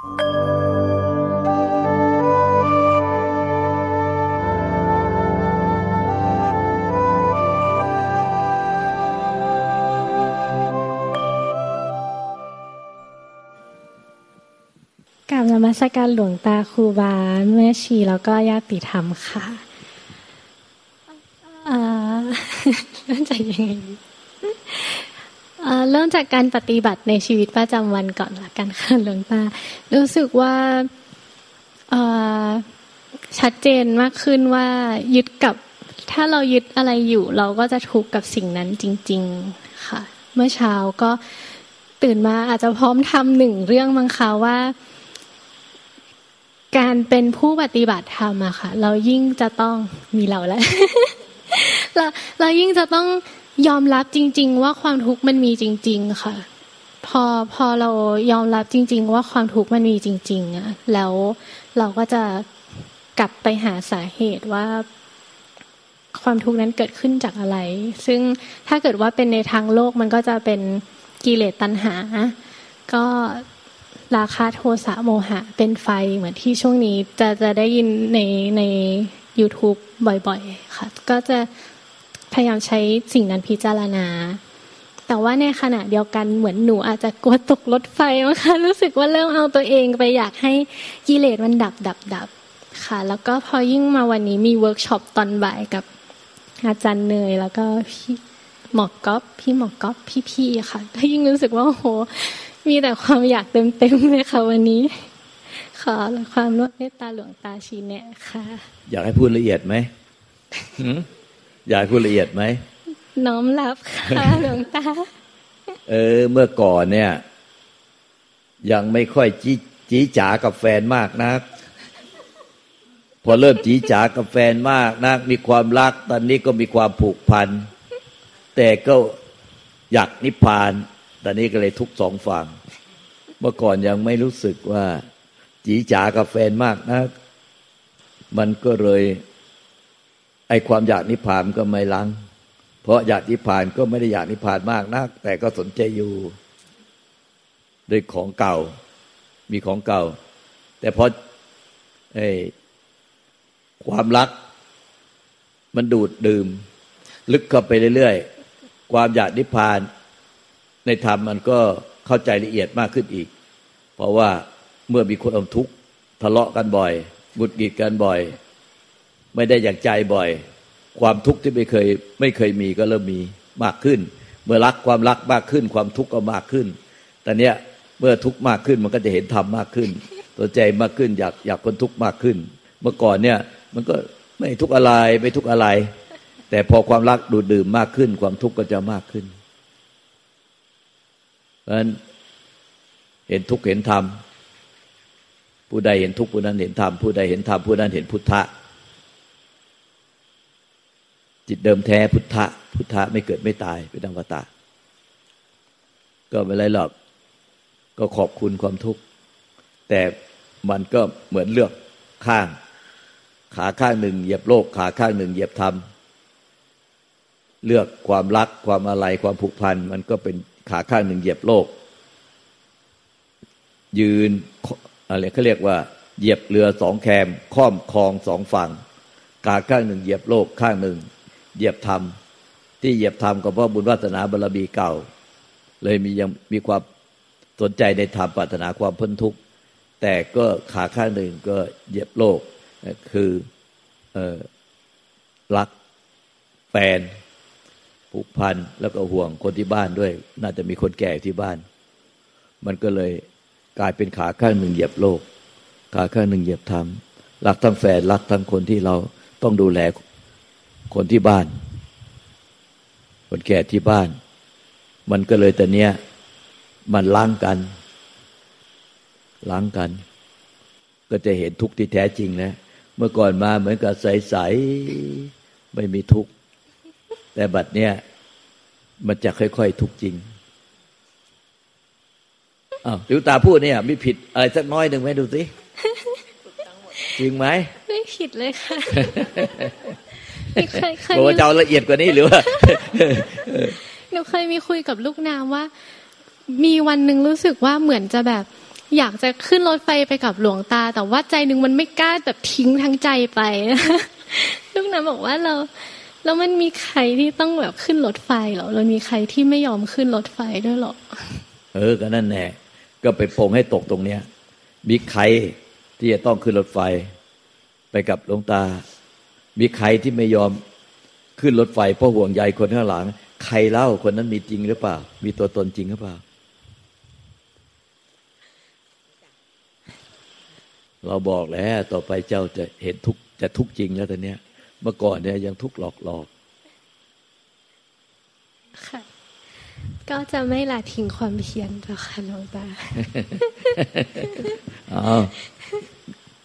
กับนมัสการหลวงตาครูบาแม่ชีแล้วก็ญาติธรรมค่ะเริ่มจากยังไง เริ่มจากการปฏิบัติในชีวิตประจำวันก่อนละกันค่ะหลวงตารู้สึกว่าชัดเจนมากขึ้นว่ายึดกับ ถ้าเรายึดอะไรอยู่ เราก็จะทุกข์กับสิ่งนั้นจริง ๆค่ะ เมื่อเช้าก็ตื่นมาอาจจะพร้อมทำหนึ่งเรื่องมังคะว่า การเป็นผู้ปฏิบัติธรรมอะค่ะ เรายิ่งจะต้องมีเราแล้วเราเรายิ่งจะต้อง ยอมรับจริง ๆ ว่าความทุกข์มันมีจริง ๆ ค่ะ พอพอเรายอมรับจริง ๆ ว่าความทุกข์มันมีจริง ๆอะแล้วเราก็จะกลับไปหาสาเหตุว่า ความทุกข์นั้นเกิดขึ้นจากอะไร ซึ่งถ้าเกิดว่าเป็นในทางโลกมันก็จะเป็นกิเลสตัณหา ก็ราคาโทสะโมหะ เป็นไฟเหมือนที่ช่วงนี้จะจะได้ยินในใน YouTube บ่อย ๆ ค่ะ ก็จะ พยายามใช้สิ่งนั้นพิจารณา แต่ว่าในขณะเดียวกันเหมือนหนูอาจจะกลัวตกรถไฟมั้งคะรู้สึกว่าเริ่มเอาตัวเองไปอยากให้กิเลสมันดับดับดับค่ะ แล้วก็พอยิ่งมาวันนี้มีเวิร์กช็อปตอนบ่ายกับอาจารย์เนยแล้วก็พี่หมอกก๊อฟพี่หมอกก๊อฟพี่ๆค่ะก็ยิ่งรู้สึกว่าโห มีแต่ความอยากเต็มๆเลยค่ะวันนี้ขอความรวดเมตตาหลวงตาชีเนะค่ะ อยากให้พูดละเอียดไหมอ ยากพูดละเอียดไหมน้อมรับค่ะหลวงตา เออ เมื่อก่อนเนี่ย ยังไม่ค่อยจีจีจ๋ากับแฟนมากนัก พอเริ่มจีจ๋ากับแฟนมากนัก มีความรัก ตอนนี้ก็มีความผูกพัน แต่ก็อยากนิพพาน ตอนนี้ก็เลยทุกสองฝั่ง เมื่อก่อนยังไม่รู้สึกว่า จีจ๋ากับแฟนมากนะมันก็เลย ไอความอยากนิพพานก็ไม่ลัง เพราะอยากนิพพานก็ไม่ได้อยากนิพพานมากนัก แต่ก็สนใจอยู่ด้วยของเก่า มีของเก่า แต่พอไอความรัก มันดูดดื่ม ลึกเข้าไปเรื่อยๆ ความอยากนิพพาน ในธรรมมันก็เข้าใจละเอียดมากขึ้นอีก เพราะว่าเมื่อมีคนอมทุกข์ทะเลาะกันบ่อยบุดกิดกันบ่อย ไม่ได้อย่างใจบ่อย ความทุกข์ที่ไม่เคยไม่เคยมีก็เริ่มมีมากขึ้น เมื่อรักความรักมากขึ้น ความทุกข์ก็มากขึ้นแต่เนี้ยเมื่อทุกข์มากขึ้นมันก็จะเห็นธรรมมากขึ้นตัวใจมากขึ้นอยากอยากคนทุกข์มากขึ้น เมื่อก่อนเนี่ยมันก็ไม่ทุกข์อะไรไม่ทุกข์อะไร แต่พอความรักดูดดื่มมากขึ้น ความทุกข์ก็จะมากขึ้นราะฉะนั้นเห็นทุกข์เห็นธรรมผู้ใดเห็นทุกข์ผู้นั้นเห็นธรรมผู้ใดเห็นธรรมผู้นั้นเห็นพุทธะ จิตเดิมแท้พุทธะ พุทธะไม่เกิดไม่ตายเป็นอมตะ ก็ไม่ไรหรอก ก็ขอบคุณความทุกข์ แต่มันก็เหมือนเลือกข้าง ขาข้างหนึ่งเหยียบโลก ขาข้างหนึ่งเหยียบธรรม เลือกความรักความอะไรความผูกพัน มันก็เป็นขาข้างหนึ่งเหยียบโลก ยืนอะไรเขาเรียกว่า เหยียบเรือสองแคมค้อมคลองสองฝั่ง ขาข้างหนึ่งเหยียบโลกข้างหนึ่ง เหยียบธรรม ที่เหยียบธรรมก็เพราะบุญวัฒนาบารมีเก่า เลยมียังมีความสนใจในธรรมปรารถนาความพ้นทุกข์แต่ก็ขาข้างหนึ่งก็เหยียบโลกคืออรักแฟนผูกพันแล้วก็ห่วงคนที่บ้านด้วย น่าจะมีคนแก่ที่บ้าน มันก็เลยกลายเป็นขาข้างหนึ่งเหยียบโลก ขาข้างหนึ่งเหยียบธรรมรักทั้งแฟนรักทั้งคนที่เราต้องดูแล คนที่บ้าน คนแก่ที่บ้าน มันก็เลยแต่เนี้ย มันล้างกัน ล้างกัน ก็จะเห็นทุกข์ที่แท้จริงแล้วเมื่อก่อนมาเหมือนกับใสๆไม่มีทุกข์แต่บัดเนี้ยมันจะค่อยๆทุกจริงอ้าวดิวตาพูดเนี่ยมีผิดอะไรสักน้อยหนึ่งไหมดูสิจริงไหมไม่ผิดเลยค่ะ เคยเคยบอกว่าจะาละเอียดกว่านี้หรือว่าหนูเคยมีคุยกับลูกนามว่า มีวันหนึ่งรู้สึกว่าเหมือนจะแบบ อยากจะขึ้นรถไฟไปกับหลวงตา แต่ว่าใจหนึ่งมันไม่กล้าแบบทิ้งทั้งใจไปลูกน้ำบอกว่าเราแล้วมันมีใครที่ต้องแบบขึ้นรถไฟหรอเรามีใครที่ไม่ยอมขึ้นรถไฟด้วยหรอ เออ ก็นั่นแน่ก็ไปปงให้ตกตรงเนี้ย มีใครที่จะต้องขึ้นรถไฟ ไปกับหลวงตา มีใครที่ไม่ยอมขึ้นรถไฟเพราะห่วงใยคนข้างหลัง ใครเล่าคนนั้นมีจริงหรือเปล่า มีตัวตนจริงหรือเปล่า เราบอกแล้วต่อไปเจ้าจะเห็นทุกจะทุกจริงแล้วตอนเนี้ย เมื่อก่อนเนี่ยยังทุกหลอกหลอกค่ะก็จะไม่ละทิ้งความเพียรเจ้าค่ะหลวงตาอ้าว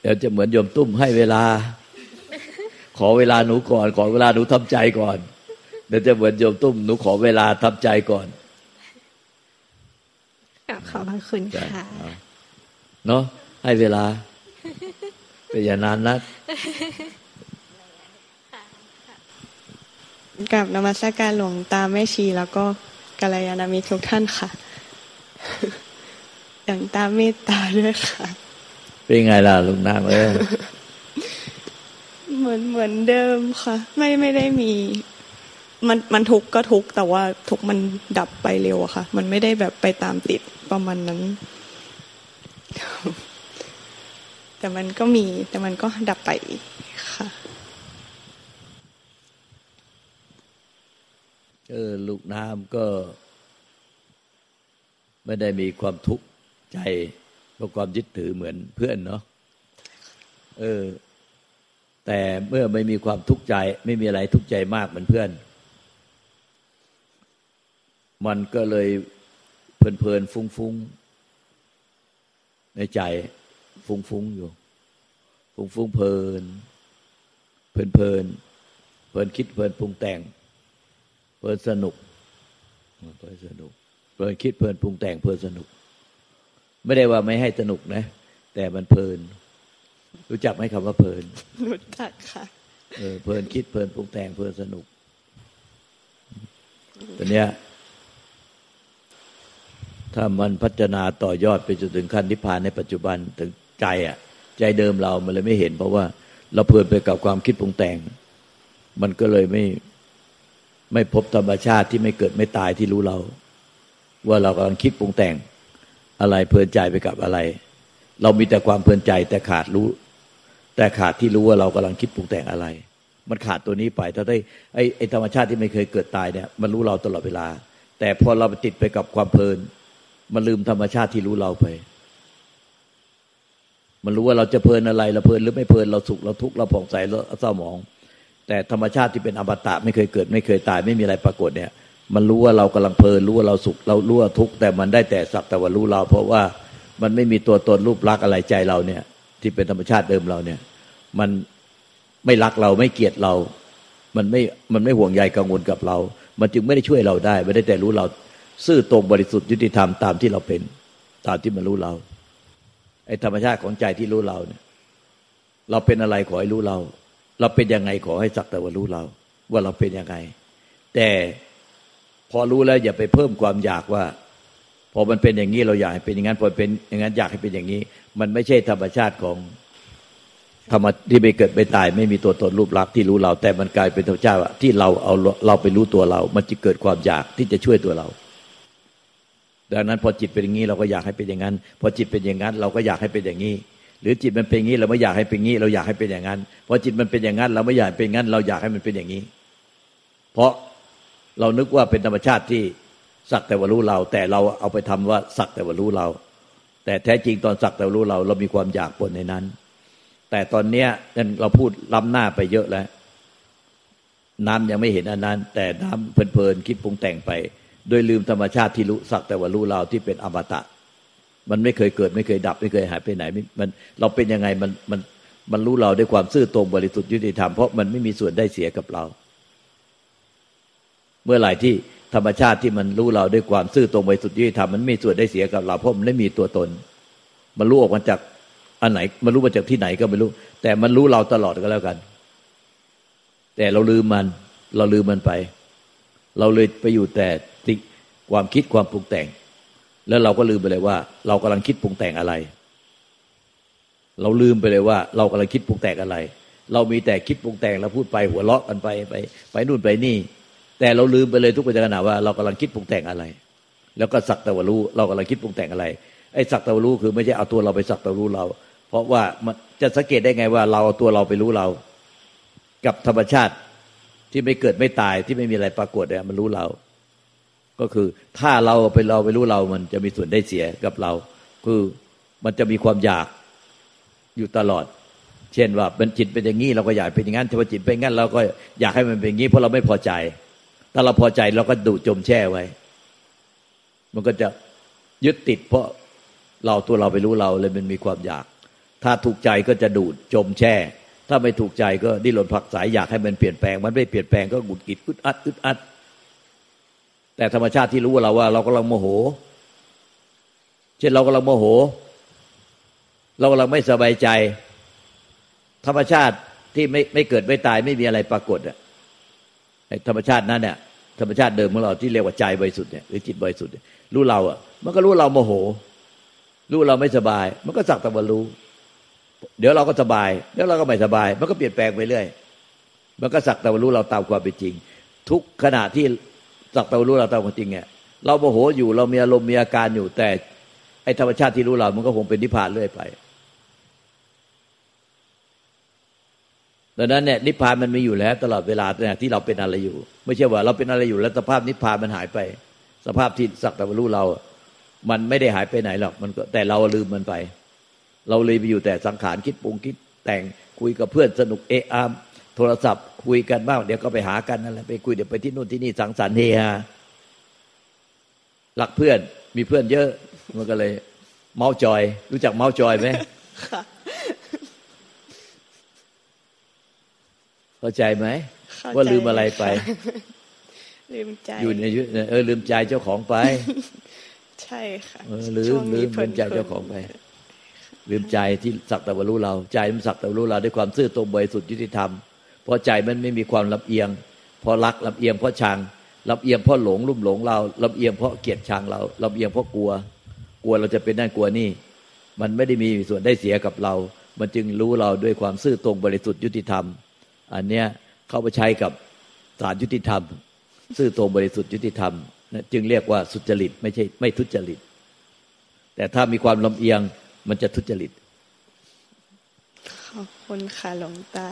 เดี๋ยวจะเหมือนโยมตุ้มให้เวลา ขอเวลาหนูก่อน ขอเวลาหนูทำใจก่อนเดี๋ยวจะเหมือนโยมตุ้มหนูขอเวลาทำใจก่อนกับขอบพระคุณค่ะเนาะให้เวลาเป็นอย่านานนักกับนมัสการหลวงตาแม่ชี แล้วก็กัลยาณมิตรทุกท่านค่ะ อย่างตามเมตตาด้วยค่ะ เป็นไงล่ะลุงนางเอ้ย เหมือนเหมือนเดิมค่ะ ไม่ไม่ได้มี มันมันทุกก็ทุกแต่ว่าทุกมันดับไปเร็วค่ะ มันไม่ได้แบบไปตามติดประมาณนั้น แต่มันก็มี แต่มันก็ดับไปค่ะเออลูกน้ำก็ ไม่ได้มีความทุกข์ใจเพราะความยึดถือเหมือนเพื่อนเนาะเออ แต่เมื่อไม่มีความทุกข์ใจ ไม่มีอะไรทุกข์ใจมากเหมือนเพื่อน มันก็เลยเพลินๆฟุ้งๆ ในใจฟุ้งๆอยู่ ฟุ้งๆเพลิน เพลินเพลินเพลินคิดเพลินปรุงแต่ง เพลินสนุกเพลินสนุกเพลินคิดเพลินปรุงแต่งเพลินสนุก ไม่ได้ว่าไม่ให้สนุกนะ แต่มันเพลิน รู้จักไหมคำว่าเพลินรู้จักค่ะเออเพลินคิดเพลินปรุงแต่งเพลินสนุกตอนเนี้ย ถ้ามันพัฒนาต่อยอดไปจนถึงขั้นนิพพานในปัจจุบันถึงใจอะ ใจเดิมเรามันเลยไม่เห็น เพราะว่าเราเพลินไปกับความคิดปรุงแต่ง มันก็เลยไม่ไม่พบธรรมชาติที่ไม่เกิดไม่ตายที่รู้เรา ว่าเรากำลังคิดปรุงแต่ง อะไรเพลินใจไปกับอะไร เรามีแต่ความเพลินใจแต่ขาดรู้ แต่ขาดที่รู้ว่าเรากำลังคิดปรุงแต่งอะไร มันขาดตัวนี้ไป ถ้าได้ไอ้ไอ้ธรรมชาติที่ไม่เคยเกิดตายเนี่ยมันรู้เราตลอดเวลา แต่พอเราไปติดไปกับความเพลิน มันลืมธรรมชาติที่รู้เราไป มันรู้ว่าเราจะเพลินอะไรเราเพลินหรือไม่เพลินเราสุขเราทุกข์เราผ่องใสเราเศร้าหมอง แต่ธรรมชาติที่เป็นอมตะไม่เคยเกิด ไม่เคยตาย ไม่มีอะไรปรากฏเนี่ย มันรู้ว่าเรากำลังเพลินรู้ว่าเราสุขเรารู้ว่าทุกข์แต่มันได้แต่สักแต่ว่ารู้เรา เพราะว่ามันไม่มีตัวตนรูปลักษณ์อะไรใจเราเนี่ย ที่เป็นธรรมชาติเดิมเราเนี่ย มันไม่รักเราไม่เกลียดเรา มันไม่มันไม่ห่วงใยกังวลกับเรา มันจึงไม่ได้ช่วยเราได้ไม่ได้แต่รู้เราซื่อตรงบริสุทธิ์ยุติธรรมตามที่เราเป็น ตามที่มันรู้เราไอ้ธรรมชาติของใจที่รู้เราเนี่ย เราเป็นอะไรขอให้รู้เรา เราเป็นยังไงขอให้สักแต่ว่ารู้เรา ว่าเราเป็นยังไง แต่พอรู้แล้วอย่าไปเพิ่มความอยากว่า พอมันเป็นอย่างนี้เราอยากให้เป็นอย่างนั้นพอเป็นอย่างนั้นอยากให้เป็นอย่างนี้ มันไม่ใช่ธรรมชาติของธรรมที่ไม่เกิดไม่ตาย ไม่มีตัวตนรูปลักษณ์ที่รู้เรา แต่มันกลายเป็นธรรมชาติที่เราเอาเราไปรู้ตัวเรา มันจะเกิดความอยากที่จะช่วยตัวเรา ดังนั้นพอจิตเป็นอย่างนี้เราก็อยากให้เป็นอย่างนั้น พอจิตเป็นอย่างนั้น เราก็อยากให้เป็นอย่างนี้ หรือจิตมันเป็นอย่างนี้เราไม่อยากให้เป็นงี้ เราอยากให้เป็นอย่างนั้น พอจิตมันเป็นอย่างนั้น เราไม่อยากเป็นงั้น เราอยากให้มันเป็นอย่างนี้ เพราะเรานึกว่าเป็นธรรมชาติที่ สักแต่ว่ารู้เรา แต่เราเอาไปทำว่าสักแต่ว่ารู้เรา แต่แท้จริงตอนสักแต่รู้เรา เรามีความอยากปนในนั้น แต่ตอนเนี้ยนั่นเราพูดล้ำหน้าไปเยอะแล้ว น้ำยังไม่เห็นอันนั้น แต่น้ำเพลินๆคิดปรุงแต่งไป โดยลืมธรรมชาติที่รู้สักแต่ว่ารู้เราที่เป็นอมตะ มันไม่เคยเกิดไม่เคยดับ ไม่เคยหายไปไหนมันเราเป็นยังไงมันมันมันรู้เราด้วยความซื่อตรงบริสุทธิ์ยุติธรรมเพราะมันไม่มีส่วนได้เสียกับเรา เมื่อไหร่ที่ ธรรมชาติที่มันรู้เราด้วยความซื่อตรงบริสุทธิ์ยุติธรรมมันไม่ส่วนได้เสียกับเราเพราะมันไม่มีตัวตน มันรู้ออกมาจากอันไหน มันรู้มาจากที่ไหนก็ไม่รู้ แต่มันรู้เราตลอดก็แล้วกัน แต่เราลืมมัน เราลืมมันไป เราเลยไปอยู่แต่ติความคิดความปรุงแต่ง แล้วเราก็ลืมไปเลยว่า เรากำลังคิดปรุงแต่งอะไร เราลืมไปเลยว่า เรากำลังคิดปรุงแต่งอะไร เรามีแต่คิดปรุงแต่งเราพูดไปหัวเราะกันไปไป ไปนู่นไปนี่ แต่เราลืมไปเลยทุกปัจจุบันว่าเรากำลังคิดปรุงแต่งอะไร แล้วก็สักแต่ว่ารู้เรากำลังคิดปรุงแต่งอะไรไอ้สักแต่ว่ารู้คือไม่ใช่เอาตัวเราไปสักแต่รู้เรา เพราะว่ามันจะสังเกตได้ไงว่าเราเอาตัวเราไปรู้เรา กับธรรมชาติที่ไม่เกิดไม่ตายที่ไม่มีอะไรปรากฏเนี่ยมันรู้เรา ก็คือถ้าเราไปเราไปรู้เรา มันจะมีส่วนได้เสียกับเรา คือมันจะมีความอยากอยู่ตลอด เช่นว่าเป็นจิตเป็นอย่างนี้เราก็อยากเป็นอย่างนั้นถ้าจิตเป็นอย่างนั้นเราก็อยากให้มันเป็นอย่างนี้เพราะเราไม่พอใจ ถ้าเราพอใจเราก็ดูจมแช่ไว้ มันก็จะยึดติด เพราะเราตัวเราไปรู้เราเลยมันมีความอยาก ถ้าถูกใจก็จะดูดจมแช่ ถ้าไม่ถูกใจก็ดิ้นรนผักสายอยากให้มันเปลี่ยนแปลง มันไม่เปลี่ยนแปลงก็หงุดหงิดอึดอัดอึดอัด แต่ธรรมชาติที่รู้ว่าเราว่า เรากำลังโมโห เช่นเรากำลังโมโห เรากำลังไม่สบายใจ ธรรมชาติที่ไม่ไม่เกิดไม่ตายไม่มีอะไรปรากฏอะ ธรรมชาตินั้นเนี่ยธรรมชาติเดิมของเราที่เรียกว่าใจบริสุทธิ์เนี่ยหรือจิตบริสุทธิ์รู้เราอะ มันก็รู้เราโมโห รู้เราไม่สบาย มันก็สักแต่ว่ารู้ เดี๋ยวเราก็สบาย เดี๋ยวเราก็ไม่สบาย มันก็เปลี่ยนแปลงไปเรื่อย มันก็สักแต่ว่ารู้เราตามความเป็นจริง ทุกขณะที่สักแต่ว่ารู้เราตามความจริงเนี่ยเราโมโหอยู่เรามีอารมณ์มีอาการอยู่แต่ไอธรรมชาติที่รู้เรา มันก็คงเป็นนิพพานเรื่อยไป ดังนั้นเนี่ยนิพพานมันมีอยู่แล้ว ตลอดเวลาเนี่ยที่เราเป็นอะไรอยู่ ไม่ใช่ว่าเราเป็นอะไรอยู่แล้วสภาพนิพพานมันหายไป สภาพที่สักแต่วรู้เรา มันไม่ได้หายไปไหนหรอกมันก็แต่เราลืมมันไป เราเลยไปอยู่แต่สังขารคิดปรุงคิดแต่งคุยกับเพื่อนสนุกเอะอามโทรศัพท์คุยกันบ้างเดี๋ยวก็ไปหากันนั่นแหละไปคุยเดี๋ยวไปที่นู่นที่นี่สังสรรค์เฮฮาหลักเพื่อนมีเพื่อนเยอะมันก็เลย เมาจอย รู้จักเมาจอยไหม เข้าใจไหมว่าลืมอะไรไป ลืมใจอยู่ในเออลืมใจเจ้าของไป ใช่ค่ะเออลืมลืมลืมใจเจ้าของไป ลืมใจที่สักแต่ว่ารู้เรา ใจมันสักแต่ว่ารู้เราด้วยความซื่อตรงบริสุทธิ์ยุติธรรมเพราะใจมันไม่มีความลำเอียงเพราะรักลำเอียงเพราะชังลำเอียงเพราะหลงลุ่มหลงเราลำเอียงเพราะเกลียดชังเราลำเอียงเพราะกลัว กลัวเราจะเป็นนั่นกลัวนี่ มันไม่ได้มีส่วนได้เสียกับเรา มันจึงรู้เราด้วยความซื่อตรงบริสุทธิ์ยุติธรรม อันเนี้ยเข้าไปใช้กับศาลยุติธรรม ซื่อตรงบริสุทธิ์ยุติธรรมจึงเรียกว่าสุจริตไม่ใช่ไม่ทุจริต แต่ถ้ามีความลำเอียงมันจะทุจริต ขอบคุณค่ะหลวงตา